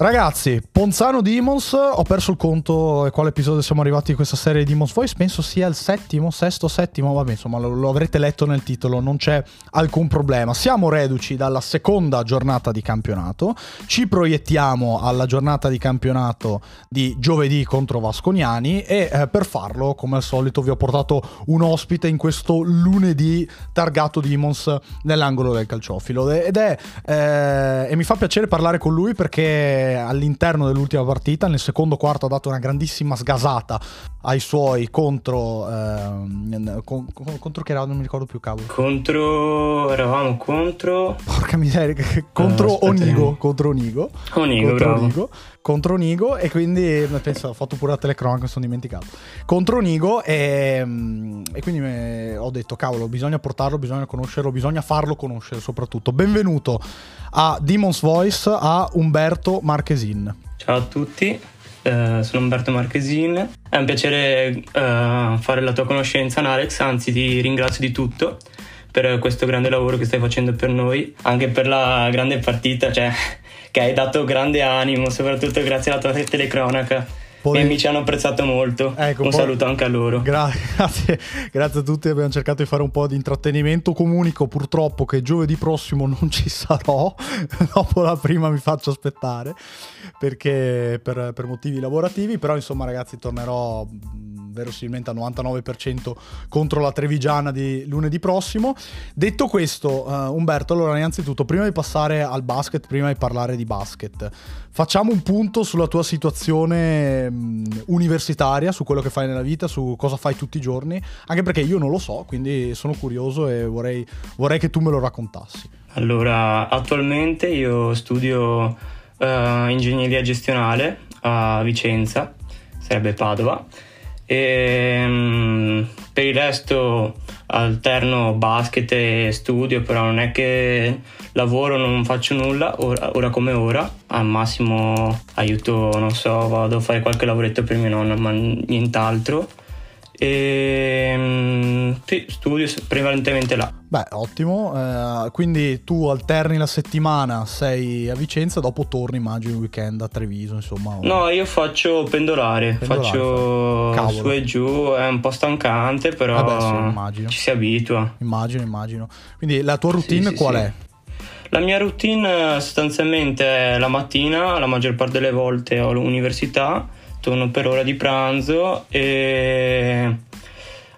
Ragazzi, Ponzano Demons, ho perso il conto e quale episodio siamo arrivati di questa serie di Demons Voice, penso sia il settimo, sesto, settimo, vabbè insomma lo, lo, avrete letto nel titolo, non c'è alcun problema. Siamo reduci dalla seconda giornata di campionato, ci proiettiamo alla giornata di campionato di giovedì contro Vasconiani e eh, per farlo, come al solito, vi ho portato un ospite in questo lunedì targato Demons nell'angolo del calciofilo. Ed è, eh, e mi fa piacere parlare con lui perché all'interno dell'ultima partita, nel secondo quarto ha dato una grandissima sgasata ai suoi contro... Eh, con, contro che era? Non mi ricordo più cavolo. Contro... eravamo contro... Porca miseria, contro uh, Onigo. Contro Onigo. Onigo, contro bravo. Onigo contro Nigo e quindi penso ho fatto pure la telecronaca mi sono dimenticato contro Nigo e, mm, e quindi ho detto cavolo bisogna portarlo bisogna conoscerlo bisogna farlo conoscere soprattutto benvenuto a Demon's Voice a Umberto Marchesin ciao a tutti Uh, sono Umberto Marchesin. È un piacere uh, fare la tua conoscenza, Alex. Anzi, ti ringrazio di tutto per questo grande lavoro che stai facendo per noi, anche per la grande partita. Cioè, che hai dato grande animo, soprattutto grazie alla tua telecronaca. Poi... I miei amici hanno apprezzato molto. Ecco, un poi... saluto anche a loro. Gra- grazie, grazie a tutti. Abbiamo cercato di fare un po' di intrattenimento. Comunico purtroppo che giovedì prossimo non ci sarò. Dopo la prima mi faccio aspettare perché per, per motivi lavorativi. Però, insomma, ragazzi, tornerò verosimilmente al 99% contro la Trevigiana di lunedì prossimo. Detto questo, uh, Umberto, allora innanzitutto, prima di passare al basket, prima di parlare di basket, facciamo un punto sulla tua situazione um, universitaria, su quello che fai nella vita, su cosa fai tutti i giorni, anche perché io non lo so, quindi sono curioso e vorrei, vorrei che tu me lo raccontassi. Allora, attualmente io studio uh, ingegneria gestionale a Vicenza, sarebbe Padova e, um, per il resto alterno basket e studio, però non è che lavoro, non faccio nulla, ora, ora, come ora, al massimo aiuto, non so, vado a fare qualche lavoretto per mia nonna, ma nient'altro. E mm, sì, studio prevalentemente là. Beh, ottimo. Eh, quindi tu alterni la settimana, sei a Vicenza, dopo torni, immagino, il weekend a Treviso, insomma. O... No, io faccio pendolare, pendolare faccio Cavolo. su e giù, è un po' stancante, però eh beh, sì, ci si abitua. Immagino, immagino. Quindi la tua routine sì, qual è? La mia routine sostanzialmente è la mattina, la maggior parte delle volte ho l'università torno per ora di pranzo e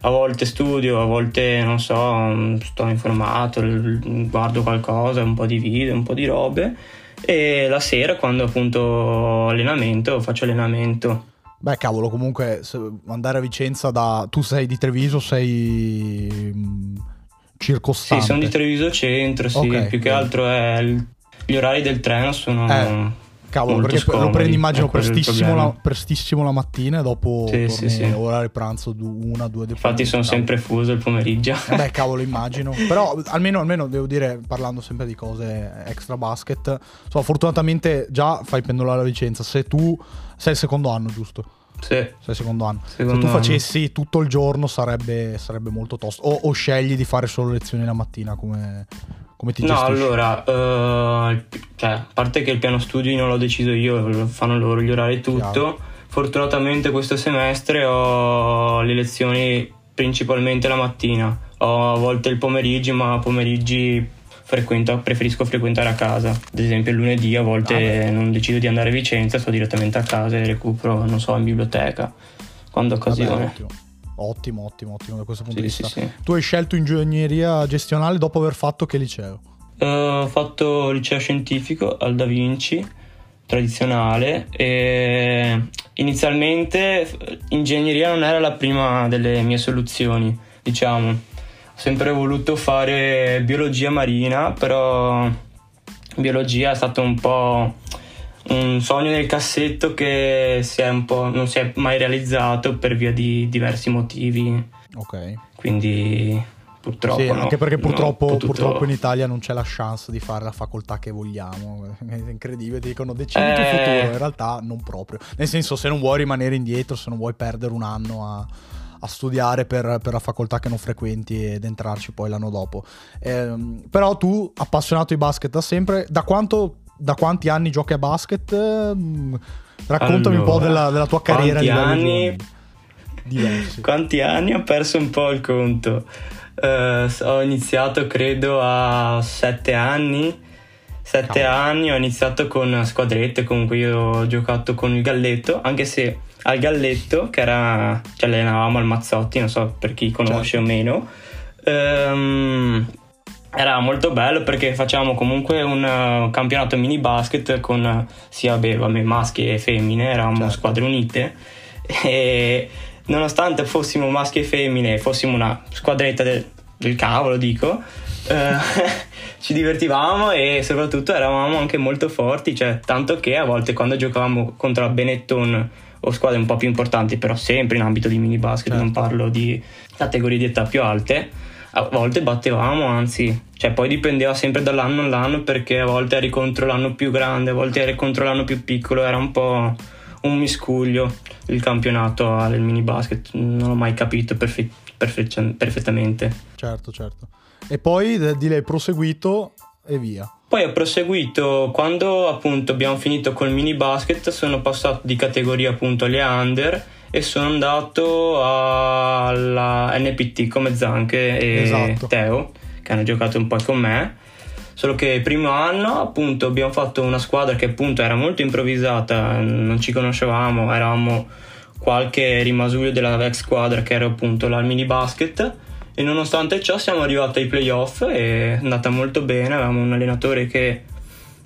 a volte studio, a volte non so, sto informato, guardo qualcosa, un po' di video, un po' di robe e la sera quando appunto allenamento faccio allenamento. Beh, cavolo, comunque andare a Vicenza da... Tu sei di Treviso, sei mm, circostante. Sì, sono di Treviso centro, sì, okay, più che altro è gli orari del treno sono... Eh Cavolo, perché scomodi, lo prendi immagino prestissimo la, prestissimo la, mattina e dopo sì, sì, sì. orario pranzo una, due del Infatti sono sempre fuso il pomeriggio. Eh beh, cavolo, immagino. Però almeno, almeno devo dire, parlando sempre di cose extra basket, so, fortunatamente già fai pendolare a Vicenza. Se tu sei il secondo anno, giusto? Sì. Sei secondo anno. Secondo Se tu facessi anno. tutto il giorno sarebbe, sarebbe molto tosto. O, o scegli di fare solo lezioni la mattina come come ti gestisci? No, allora, uh, cioè, a parte che il piano studi non l'ho deciso io, lo fanno loro gli orari e tutto. Chiaro. Fortunatamente questo semestre ho le lezioni principalmente la mattina. Ho a volte il pomeriggio, ma pomeriggi frequento, preferisco frequentare a casa. Ad esempio il lunedì a volte ah, non decido di andare a Vicenza, sto direttamente a casa e recupero, non so, in biblioteca, quando occasione. Vabbè, Ottimo, ottimo, ottimo da questo punto sì, di vista. Sì, sì. Tu hai scelto ingegneria gestionale dopo aver fatto che liceo? Uh, ho fatto liceo scientifico al Da Vinci, tradizionale, e inizialmente ingegneria non era la prima delle mie soluzioni, diciamo. Ho sempre voluto fare biologia marina, però biologia è stato un po' un sogno nel cassetto che si non si è mai realizzato per via di diversi motivi. Ok. Quindi purtroppo. Sì, no, anche perché purtroppo, potuto... purtroppo, in Italia non c'è la chance di fare la facoltà che vogliamo. È incredibile, ti dicono decidi eh... il futuro, in realtà non proprio. Nel senso, se non vuoi rimanere indietro, se non vuoi perdere un anno a, a studiare per, per, la facoltà che non frequenti ed entrarci poi l'anno dopo. Eh, però tu, appassionato di basket da sempre, da quanto da quanti anni giochi a basket? Mm, raccontami allora, un po' della, della tua carriera. Quanti anni? Diversi. Quanti anni ho perso un po' il conto? Uh, ho iniziato credo a sette anni. Sette Cavolo. anni ho iniziato con squadrette, comunque io ho giocato con il Galletto, anche se al Galletto, che era, ci allenavamo al Mazzotti, non so per chi conosce certo. o meno, um, era molto bello perché facevamo comunque un uh, campionato mini basket con uh, sia beh, vabbè, maschi e femmine, eravamo certo. squadre unite e nonostante fossimo maschi e femmine, fossimo una squadretta del, del cavolo, dico, eh, ci divertivamo e soprattutto eravamo anche molto forti, cioè tanto che a volte quando giocavamo contro la Benetton o squadre un po' più importanti, però sempre in ambito di mini basket, certo. non parlo di categorie di età più alte a volte battevamo, anzi, cioè poi dipendeva sempre dall'anno all'anno perché a volte eri contro l'anno più grande, a volte eri contro l'anno più piccolo, era un po' un miscuglio il campionato del mini basket, non ho mai capito perfe- perfe- perfettamente. Certo, certo. E poi di lei proseguito e via. Poi ho proseguito quando appunto abbiamo finito col mini basket, sono passato di categoria appunto alle under e sono andato alla NPT come Zanche e esatto. Teo che hanno giocato un po' con me. Solo che il primo anno appunto abbiamo fatto una squadra che appunto era molto improvvisata non ci conoscevamo eravamo qualche rimasuglio della ex squadra che era appunto la mini basket. E nonostante ciò siamo arrivati ai playoff e è andata molto bene. Avevamo un allenatore che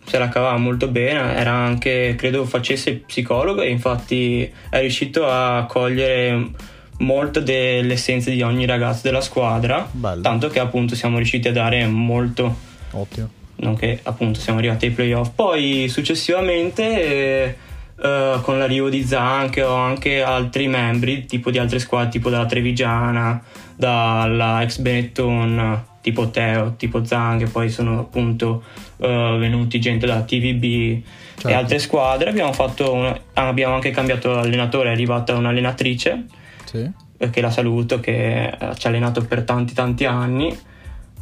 se la cavava molto bene, era anche, credo facesse psicologo e infatti è riuscito a cogliere molto delle essenze di ogni ragazzo della squadra, Bello. tanto che appunto siamo riusciti a dare molto. Ottimo. Nonché appunto siamo arrivati ai playoff. Poi successivamente eh, con l'arrivo di Zanche o anche altri membri, tipo di altre squadre, tipo dalla Trevigiana, dalla ex Benetton tipo Teo, tipo Zang, poi sono appunto uh, venuti gente dalla TVB certo. e altre squadre. Abbiamo, una, abbiamo, anche cambiato allenatore, è arrivata un'allenatrice, sì. Eh, che la saluto, che eh, ci ha allenato per tanti tanti anni.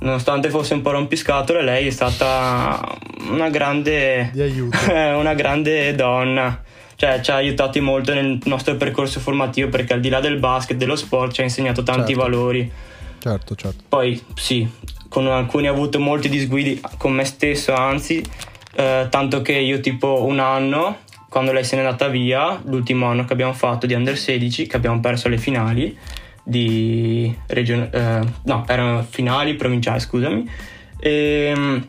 Nonostante fosse un po' rompiscatole, lei è stata una grande, una grande donna. Cioè, ci ha aiutati molto nel nostro percorso formativo perché al di là del basket, dello sport, ci ha insegnato tanti certo. valori Certo, certo. Poi sì, con alcuni ho avuto molti disguidi con me stesso, anzi, eh, tanto che io tipo un anno, quando lei se n'è andata via, l'ultimo anno che abbiamo fatto di Under 16, che abbiamo perso le finali di regione, eh, no, erano finali provinciali, scusami, e ehm,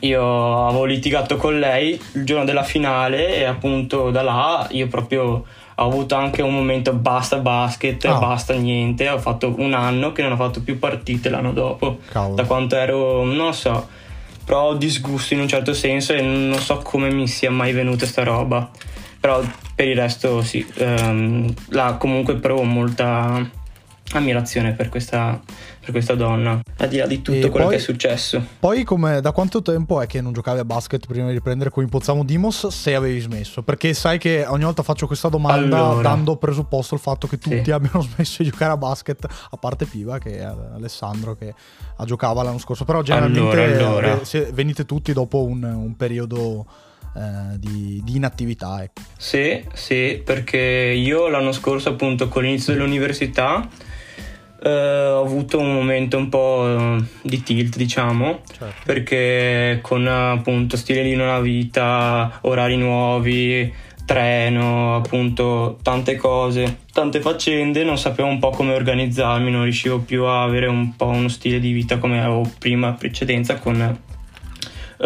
io avevo litigato con lei il giorno della finale e appunto da là io proprio ho avuto anche un momento basta basket, oh. basta niente. Ho fatto un anno che non ho fatto più partite l'anno dopo. Cavolo. Da quanto ero, non lo so, però ho disgusto in un certo senso e non so come mi sia mai venuta sta roba. Però per il resto sì, ehm, la, comunque provo molta ammirazione per questa, per questa donna, al di là di tutto e quello poi, che è successo. Poi come, da quanto tempo è che non giocavi a basket prima di riprendere con Impozzamo Dimos se avevi smesso? Perché sai che ogni volta faccio questa domanda allora, dando presupposto il fatto che tutti sì. abbiano smesso di giocare a basket, a parte Piva che è Alessandro che giocava l'anno scorso, però generalmente allora, allora. venite tutti dopo un, un periodo... Eh, di, di, inattività. Ecco. Sì, sì, perché io l'anno scorso appunto con l'inizio dell'università eh, ho avuto un momento un po' eh, di tilt, diciamo, certo. perché con appunto stile di una vita, orari nuovi, treno, appunto tante cose, tante faccende, non sapevo un po' come organizzarmi, non riuscivo più a avere un po' uno stile di vita come avevo prima precedenza con uh,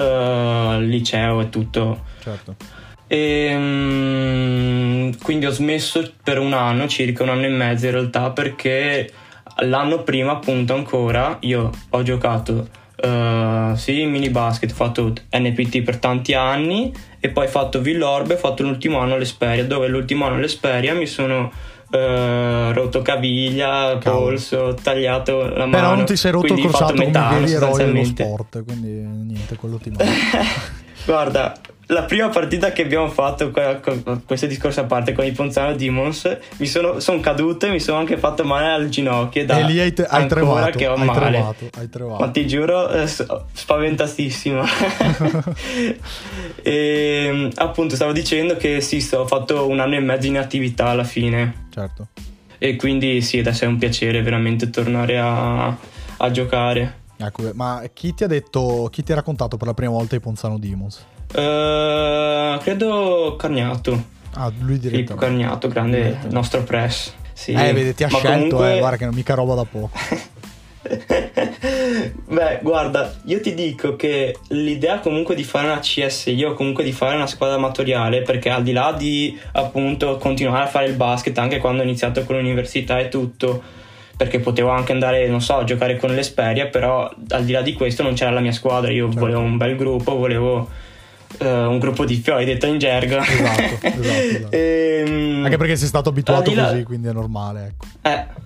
il liceo e tutto. Certo. E, um, quindi ho smesso per un anno, circa un anno e mezzo in realtà, perché l'anno prima appunto ancora io ho giocato uh, sì mini basket, ho fatto NPT per tanti anni e poi ho fatto Villorbe, ho fatto l'ultimo anno all'Esperia dove l'ultimo anno all'Esperia mi sono uh, rotto caviglia, Cavolo. polso, tagliato la mano. Però non ti sei rotto il crociato come veri eroi dello sport, quindi niente, quello ti Guarda, la prima partita che abbiamo fatto, questo discorso a parte con i Ponzano Demons, mi sono, sono caduto e mi sono anche fatto male al ginocchio. Da e lì hai, te, hai tremato, che ho hai male. Tremato, hai tremato. Ma ti giuro, eh, spaventatissimo. e appunto stavo dicendo che sì, ho fatto un anno e mezzo in attività alla fine. Certo. E quindi sì, adesso è un piacere veramente tornare a, a giocare. Ecco, ma chi ti ha detto, chi ti ha raccontato per la prima volta i Ponzano Demons? Uh, credo Carniato. Ah, lui direttamente. Filippo Carniato, grande eh. nostro press. Sì. Eh, vedi, ti ha Ma scelto, comunque... eh, guarda che non mica roba da poco. Beh, guarda, io ti dico che l'idea comunque di fare una CSI o comunque di fare una squadra amatoriale, perché al di là di appunto continuare a fare il basket anche quando ho iniziato con l'università e tutto, perché potevo anche andare, non so, a giocare con l'Esperia, però al di là di questo non c'era la mia squadra, io certo. volevo un bel gruppo, volevo uh, un gruppo di fiori detto in gergo. Esatto, esatto, esatto. e, ehm, anche perché sei stato abituato là, così, quindi è normale, ecco. Eh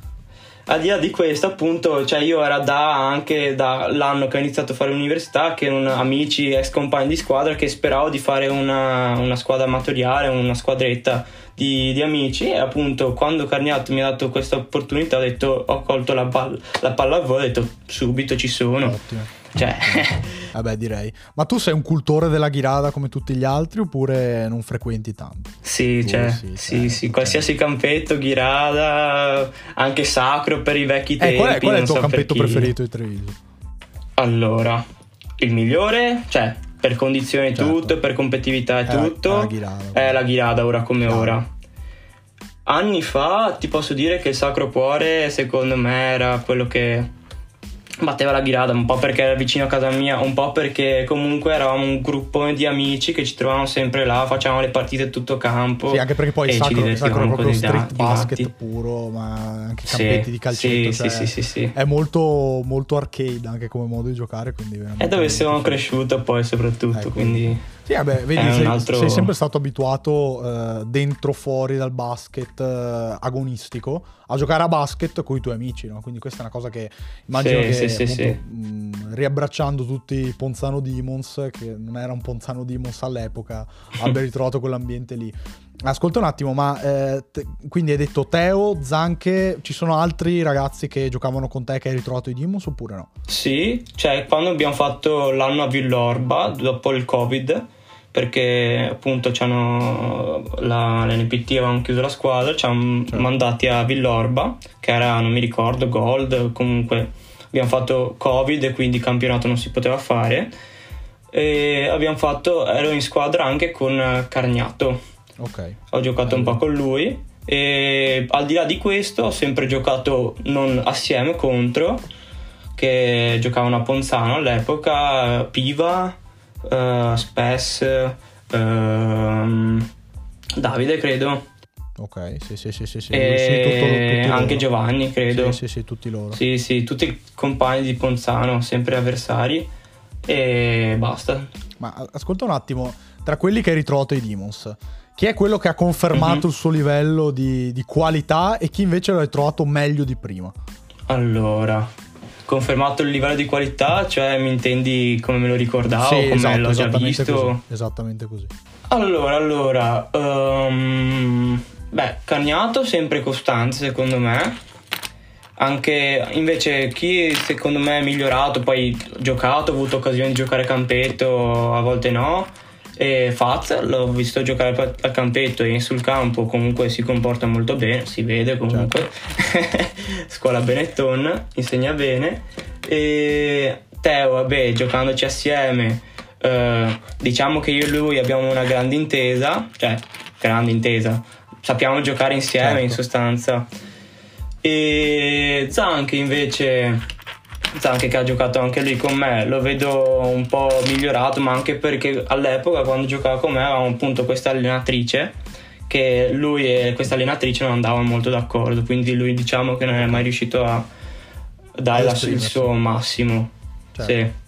al di là di questo, appunto, cioè io era da anche dall'anno che ho iniziato a fare l'università, che un, amici, ex compagni di squadra, che speravo di fare una, una squadra amatoriale, una squadretta di, di, amici. E appunto, quando Carniato mi ha dato questa opportunità, ho detto, ho colto la, palla, la palla a volo, ho detto subito ci sono. Ottimo. Cioè. Vabbè, direi. Ma tu sei un cultore della ghirada come tutti gli altri oppure non frequenti tanto? Sì, cioè, sì, sì, sì, sì. qualsiasi campetto, ghirada, anche sacro per i vecchi tempi. Eh, qual è, qual è il tuo so campetto preferito di Treviso? Allora, il migliore, cioè, per condizioni certo. tutto, per competitività e tutto, è la, ghirada, è la ghirada ora come Chiaro. ora. Anni fa ti posso dire che il Sacro Cuore secondo me era quello che batteva la ghirada un po' perché era vicino a casa mia, un po' perché comunque eravamo un gruppo di amici che ci trovavamo sempre là, facevamo le partite tutto campo. Sì, anche perché poi il sacro, il sacro è proprio street basket puro, ma anche sì, campetti di calcetto. Sì, cioè sì, sì, È molto, molto arcade anche come modo di giocare. Quindi è dove siamo cresciuti poi soprattutto, ecco. quindi... Sì, vabbè, vedi, sei, altro... sei, sempre stato abituato uh, dentro, fuori dal basket uh, agonistico a giocare a basket con i tuoi amici, no? Quindi questa è una cosa che immagino sì, che sì, appunto, sì, mh, riabbracciando tutti i Ponzano Demons, che non era un Ponzano Demons all'epoca, abbia ritrovato quell'ambiente lì. Ascolta un attimo, ma eh, te, quindi hai detto Teo, Zanche, ci sono altri ragazzi che giocavano con te che hai ritrovato i Demons oppure no? Sì, cioè quando abbiamo fatto l'anno a Villorba dopo il Covid perché appunto la, l'NPT avevano chiuso la squadra, ci hanno certo. mandati a Villorba, che era, non mi ricordo, Gold, comunque abbiamo fatto Covid e quindi campionato non si poteva fare. E abbiamo fatto, ero in squadra anche con Cargnato. Ok. Ho giocato Bello. un po' con lui e al di là di questo ho sempre giocato non assieme contro, che giocavano a Ponzano all'epoca, Piva uh, Spes, uh, Davide credo. Ok, sì, sì, sì, sì, sì. E tutto, anche loro. Giovanni, credo. Sì, sì, sì, tutti loro. Sì, sì, tutti compagni di Ponzano, sempre avversari. E basta. Ma ascolta un attimo, tra quelli che hai ritrovato i Demons, chi è quello che ha confermato mm-hmm. il suo livello di, di qualità e chi invece l'ha trovato meglio di prima? Allora, confermato il livello di qualità, cioè mi intendi come me lo ricordavo, sì, come esatto, l'ho già visto? Così, esattamente così. Allora, allora, um, beh, Cagnato sempre costante secondo me. Anche invece chi secondo me è migliorato, poi giocato, ho avuto occasione di giocare a campetto, a volte no e Faz l'ho visto giocare al campetto e sul campo comunque si comporta molto bene, si vede comunque. Certo. Scuola Benetton, insegna bene. E Teo, vabbè, giocandoci assieme, eh, diciamo che io e lui abbiamo una grande intesa, cioè grande intesa, sappiamo giocare insieme certo. in sostanza. E Zanche invece Zanche che ha giocato anche lui con me, lo vedo un po' migliorato, ma anche perché all'epoca quando giocava con me avevamo appunto questa allenatrice che lui e questa allenatrice non andavano molto d'accordo, quindi lui diciamo che non è mai riuscito a dare la, il suo massimo. Certo. Sì.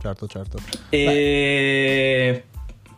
Certo, certo. E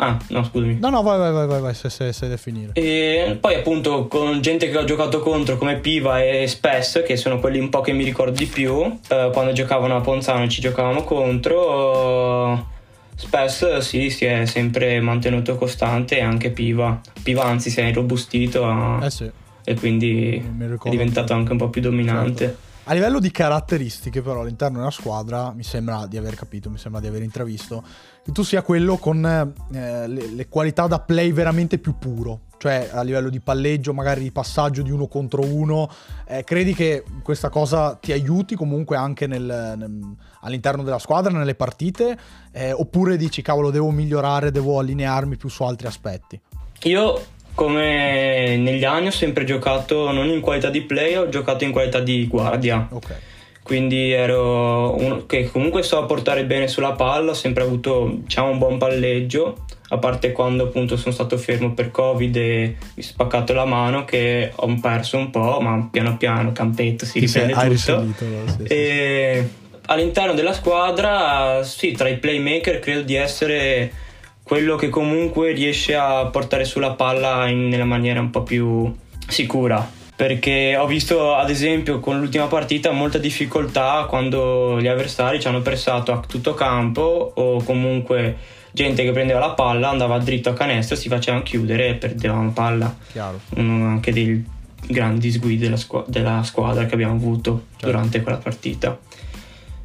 Ah, no, scusami. No, no, vai, vai, vai, vai, se, se, se definire. E poi appunto con gente che ho giocato contro come Piva e Spess, che sono quelli un po' che mi ricordo di più, eh, quando giocavano a Ponzano ci giocavamo contro, Spesso sì, si è sempre mantenuto costante e anche Piva. Piva anzi si è irrobustito a... Eh sì. e quindi è diventato anche un po' più dominante. Certo. A livello di caratteristiche, però, all'interno della squadra mi sembra di aver capito, mi sembra di aver intravisto che tu sia quello con eh, le, le, qualità da play veramente più puro. Cioè, a livello di palleggio, magari di passaggio di uno contro uno. Eh, credi che questa cosa ti aiuti comunque anche nel, nel, all'interno della squadra, nelle partite? Eh, oppure dici, cavolo, devo migliorare, devo allinearmi più su altri aspetti? Io come negli anni ho sempre giocato non in qualità di play, ho giocato in qualità di guardia. Ok. Quindi ero uno che comunque so portare bene sulla palla, ho sempre avuto diciamo, un buon palleggio, a parte quando appunto sono stato fermo per Covid e mi sono spaccato la mano che ho perso un po', ma piano piano, campetto, si riprende tutto. Risalito, sì, e all'interno della squadra, sì, tra i playmaker credo di essere quello che comunque riesce a portare sulla palla in, nella maniera un po' più sicura. Perché ho visto ad esempio con l'ultima partita molta difficoltà quando gli avversari ci hanno pressato a tutto campo o comunque gente che prendeva la palla andava dritto a canestro, si facevano chiudere e perdevamo palla. Chiaro. Uno anche dei grandi sguidi della, squ- della squadra che abbiamo avuto certo. durante quella partita.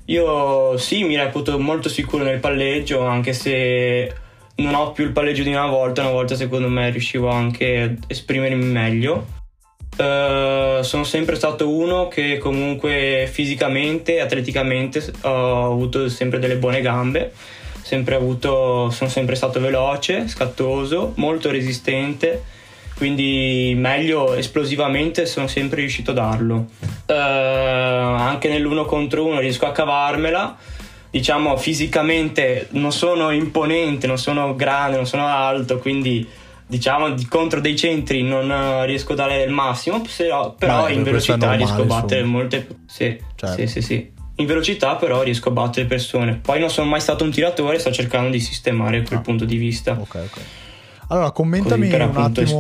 Io sì, mi reputo molto sicuro nel palleggio, anche se non ho più il palleggio di una volta, una volta secondo me riuscivo anche ad esprimermi meglio. Uh, sono sempre stato uno che comunque fisicamente, atleticamente ho avuto sempre delle buone gambe, sempre avuto, sono sempre stato veloce, scattoso, molto resistente, quindi meglio esplosivamente sono sempre riuscito a darlo. Uh, anche nell'uno contro uno riesco a cavarmela diciamo fisicamente non sono imponente, non sono grande, non sono alto, quindi diciamo contro dei centri non eh, riesco a dare il massimo, però, però in velocità riesco a battere insomma. molte sì, certo. sì, sì, sì. In velocità però riesco a battere persone. Poi non sono mai stato un tiratore, sto cercando di sistemare quel ah. punto di vista. Ok, ok. Allora, commentami un attimo.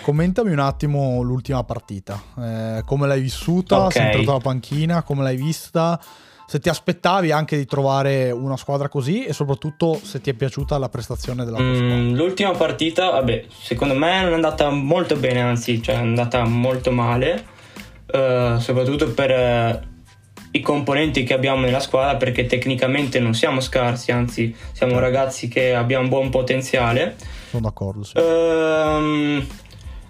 Commentami un attimo l'ultima partita. Eh, come l'hai vissuta? Okay. Sei entrato alla panchina? Come l'hai vista? Se ti aspettavi anche di trovare una squadra così e soprattutto se ti è piaciuta la prestazione della tua mm, squadra. L'ultima partita, vabbè, secondo me non è andata molto bene, anzi, cioè è andata molto male, uh, soprattutto per uh, i componenti che abbiamo nella squadra perché tecnicamente non siamo scarsi, anzi siamo ragazzi che abbiamo un buon potenziale. Sono d'accordo, sì. Uh,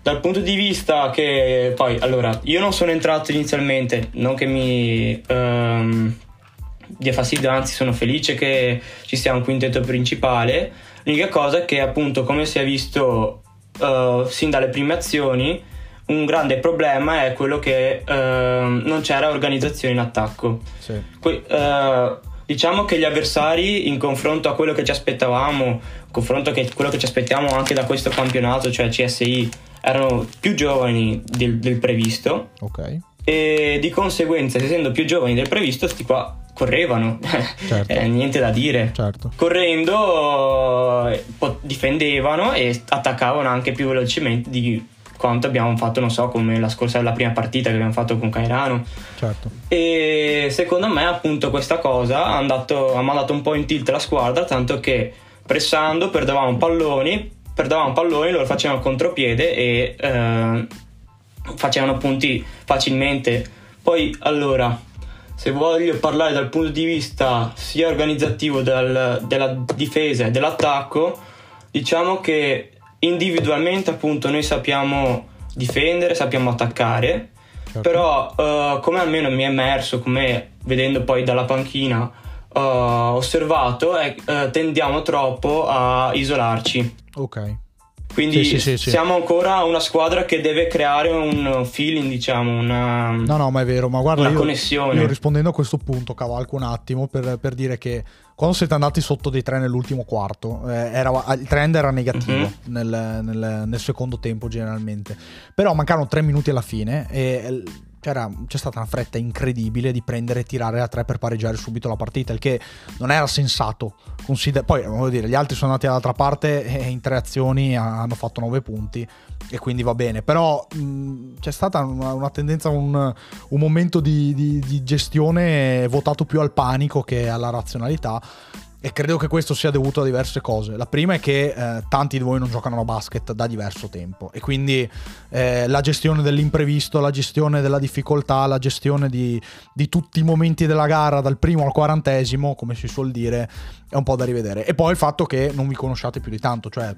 dal punto di vista che poi allora io non sono entrato inizialmente non che mi um, dia fastidio, anzi sono felice che ci sia un quintetto principale. L'unica cosa è che appunto come si è visto uh, sin dalle prime azioni, un grande problema è quello che uh, non c'era organizzazione in attacco. Sì. Que- uh, diciamo che gli avversari in confronto a quello che ci aspettavamo, in confronto a quello che ci aspettiamo anche da questo campionato, cioè CSI, erano più giovani del, del previsto. Ok. E di conseguenza, essendo più giovani del previsto, sti qua correvano, certo. eh, niente da dire. Certo. Correndo eh, difendevano e attaccavano anche più velocemente di quanto abbiamo fatto, non so, come la scorsa, la prima partita che abbiamo fatto con Cairano. Certo. E secondo me, appunto, questa cosa ha, andato, ha mandato un po' in tilt la squadra, tanto che pressando perdevamo palloni, perdevamo palloni, loro facevano contropiede e eh, facevano punti facilmente. Poi, allora, se voglio parlare dal punto di vista sia organizzativo del, della difesa e dell'attacco, diciamo che individualmente appunto noi sappiamo difendere, sappiamo attaccare, certo. però uh, come almeno mi è emerso, come vedendo poi dalla panchina, uh, osservato, è, uh, tendiamo troppo a isolarci. Ok. Quindi sì, sì, sì, siamo ancora una squadra che deve creare un feeling, diciamo, una No, no, ma è vero, ma guarda, una io, connessione. Io rispondendo a questo punto cavalco un attimo per, per dire che quando siete andati sotto dei tre nell'ultimo quarto, eh, era, il trend era negativo mm-hmm. nel, nel, nel, secondo tempo generalmente. Però mancavano tre minuti alla fine e c'era, c'è stata una fretta incredibile di prendere e tirare a tre per pareggiare subito la partita, il che non era sensato. Consider- Poi, voglio dire, gli altri sono andati dall'altra parte e in tre azioni hanno fatto nove punti e quindi va bene. Però mh, c'è stata una, una tendenza, un, un momento di, di, di gestione votato più al panico che alla razionalità E credo che questo sia dovuto a diverse cose. La prima è che eh, tanti di voi non giocano a basket da diverso tempo e quindi eh, la gestione dell'imprevisto, la gestione della difficoltà, la gestione di, di, tutti i momenti della gara dal primo al quarantesimo, come si suol dire, è un po' da rivedere. E poi il fatto che non vi conosciate più di tanto, cioè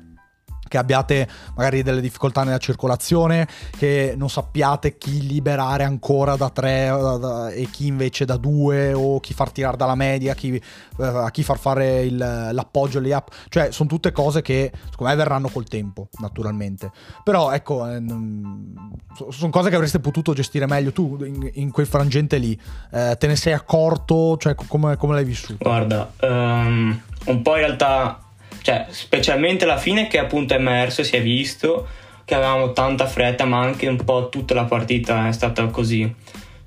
che abbiate magari delle difficoltà nella circolazione, che non sappiate chi liberare ancora da tre da, da, e chi invece da due, o chi far tirare dalla media, chi, eh, a chi far fare il, l'appoggio lì up. Cioè, sono tutte cose che secondo me verranno col tempo, naturalmente. Però ecco, eh, sono cose che avreste potuto gestire meglio tu in, in quel frangente lì. Eh, te ne sei accorto? Cioè, come, come l'hai vissuto? Guarda, um, un po' in realtà cioè specialmente alla fine che appunto è emerso, si è visto che avevamo tanta fretta, ma anche un po' tutta la partita è stata così.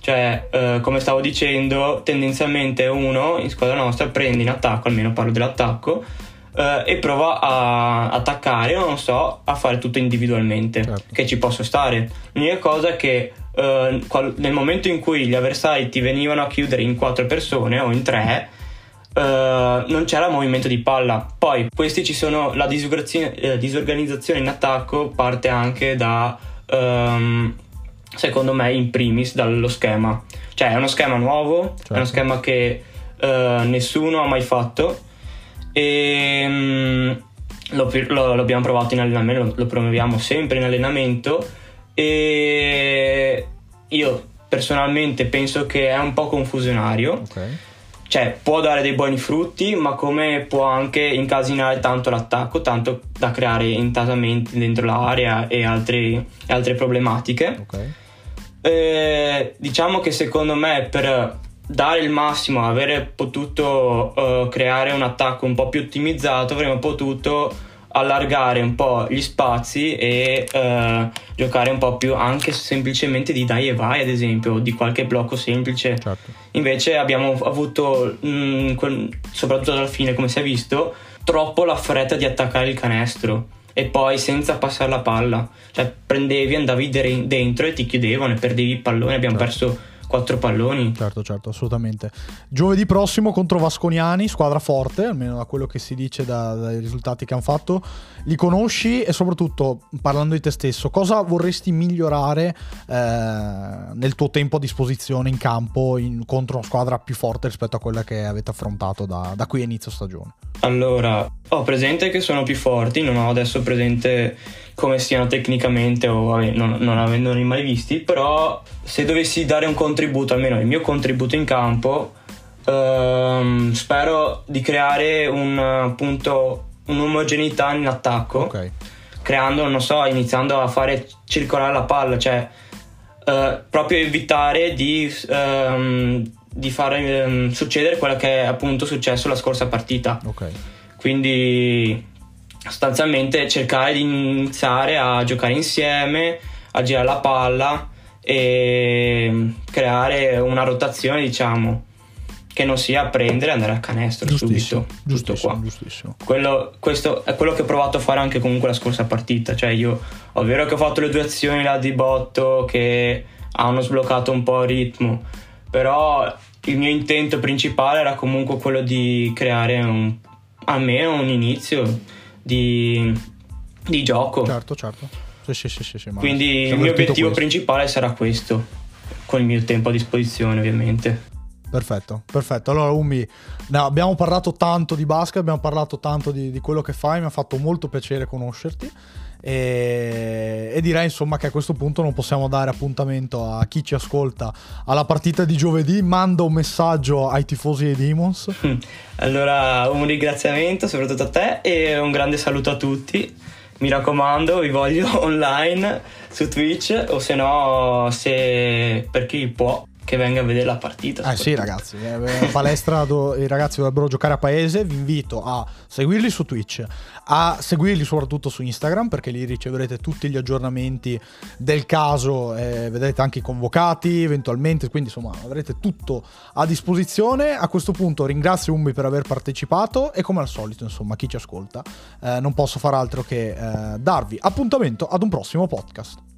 Cioè, eh, come stavo dicendo, tendenzialmente uno in squadra nostra prende in attacco, almeno parlo dell'attacco, eh, e prova a attaccare, non so, a fare tutto individualmente, certo. che ci posso stare. L'unica cosa è che eh, nel momento in cui gli avversari ti venivano a chiudere in quattro persone o in tre, Uh, non c'era movimento di palla. Poi questi ci sono la eh, disorganizzazione in attacco parte anche da um, secondo me in primis dallo schema. Cioè è uno schema nuovo, certo. è uno certo. schema che uh, nessuno ha mai fatto e um, lo, lo, lo, abbiamo provato in allenamento, lo, lo promuoviamo sempre in allenamento e io personalmente penso che è un po' confusionario. Okay cioè può dare dei buoni frutti, ma come può anche incasinare tanto l'attacco, tanto da creare intasamenti dentro l'area e altre, altre problematiche. Okay. Eh, diciamo che secondo me per dare il massimo, aver potuto uh, creare un attacco un po' più ottimizzato, avremmo potuto allargare un po' gli spazi e uh, giocare un po' più anche semplicemente di dai e vai ad esempio di qualche blocco semplice certo. invece abbiamo avuto mh, mm, quel, soprattutto alla fine come si è visto troppo la fretta di attaccare il canestro e poi senza passare la palla cioè prendevi andavi dentro e ti chiudevano e perdevi il pallone abbiamo certo. perso quattro palloni. Certo, certo, assolutamente. Giovedì prossimo contro Vasconiani, squadra forte, almeno da quello che si dice da, dai risultati che hanno fatto. Li conosci e soprattutto, parlando di te stesso, cosa vorresti migliorare eh, nel tuo tempo a disposizione in campo in, contro una squadra più forte rispetto a quella che avete affrontato da, da qui a inizio stagione? Allora, ho presente che sono più forti, non ho adesso presente come siano tecnicamente o vabbè, non, non avendoli mai visti, però se dovessi dare un contributo, almeno il mio contributo in campo, ehm, spero di creare un appunto un'omogeneità in attacco, okay. creando, non so, iniziando a fare circolare la palla, cioè eh, proprio evitare di, ehm, di fare ehm, succedere quello che è appunto successo la scorsa partita. Okay. Quindi sostanzialmente cercare di iniziare a giocare insieme, a girare la palla e creare una rotazione, diciamo, che non sia prendere e andare a canestro giustissimo, subito. Giustissimo, giustissimo. Quello, questo è quello che ho provato a fare anche comunque la scorsa partita. Cioè, io ho vero che ho fatto le due azioni là di botto che hanno sbloccato un po' il ritmo, però il mio intento principale era comunque quello di creare un, almeno un inizio di, di gioco. Certo, certo. Sì, sì, sì, sì, Quindi il mio obiettivo questo. principale sarà questo, con il mio tempo a disposizione ovviamente. Perfetto, perfetto. Allora, Umi, no, abbiamo parlato tanto di basket, abbiamo parlato tanto di, di quello che fai, mi ha fatto molto piacere conoscerti. E, e, direi insomma che a questo punto non possiamo dare appuntamento a chi ci ascolta alla partita di giovedì. Manda un messaggio ai tifosi dei Demons. Allora, un ringraziamento soprattutto a te e un grande saluto a tutti. Mi raccomando, vi voglio online su Twitch o se no, se per chi può che venga a vedere la partita. Eh sì, ragazzi, eh, palestra do, i ragazzi dovrebbero giocare a paese. Vi invito a seguirli su Twitch, a seguirli soprattutto su Instagram perché lì riceverete tutti gli aggiornamenti del caso, eh, vedrete anche i convocati eventualmente, quindi insomma avrete tutto a disposizione. A questo punto ringrazio Umbi per aver partecipato e come al solito, insomma, chi ci ascolta, eh, non posso far altro che eh, darvi appuntamento ad un prossimo podcast.